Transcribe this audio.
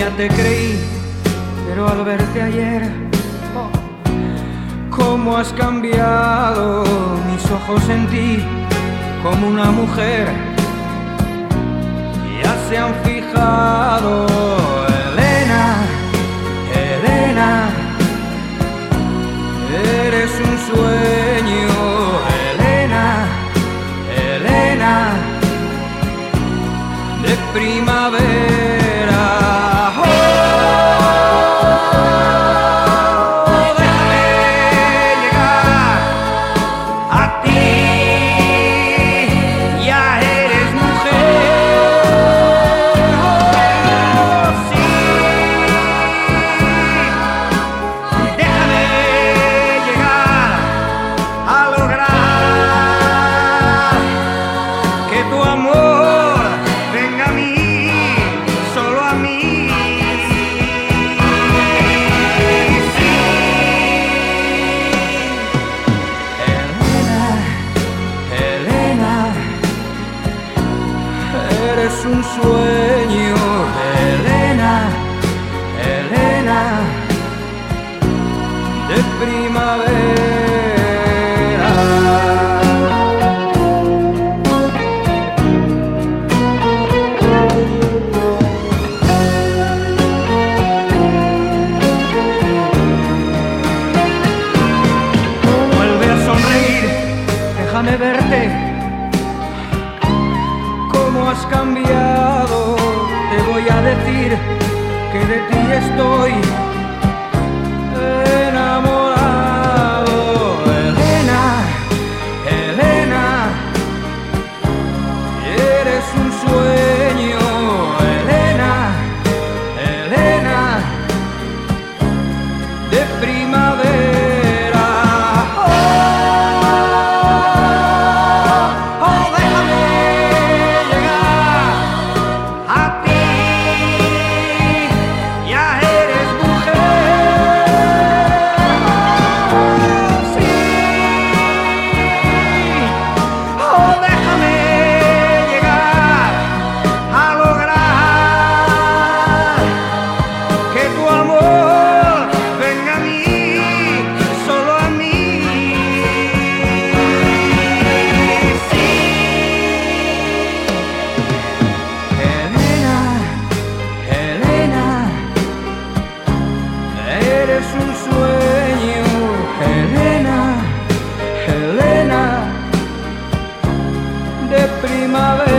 niña te creí, pero al verte ayer, oh, cómo has cambiado mis ojos en ti como una mujer. Ya se han fijado, Elena, Elena, eres un sueño, Elena, Elena, de primavera. Un sueño, Elena, Elena, de primavera. Vuelve a sonreír, déjame verte. Has cambiado, te voy a decir que de ti estoy eres un sueño, Elena, Elena, de primavera.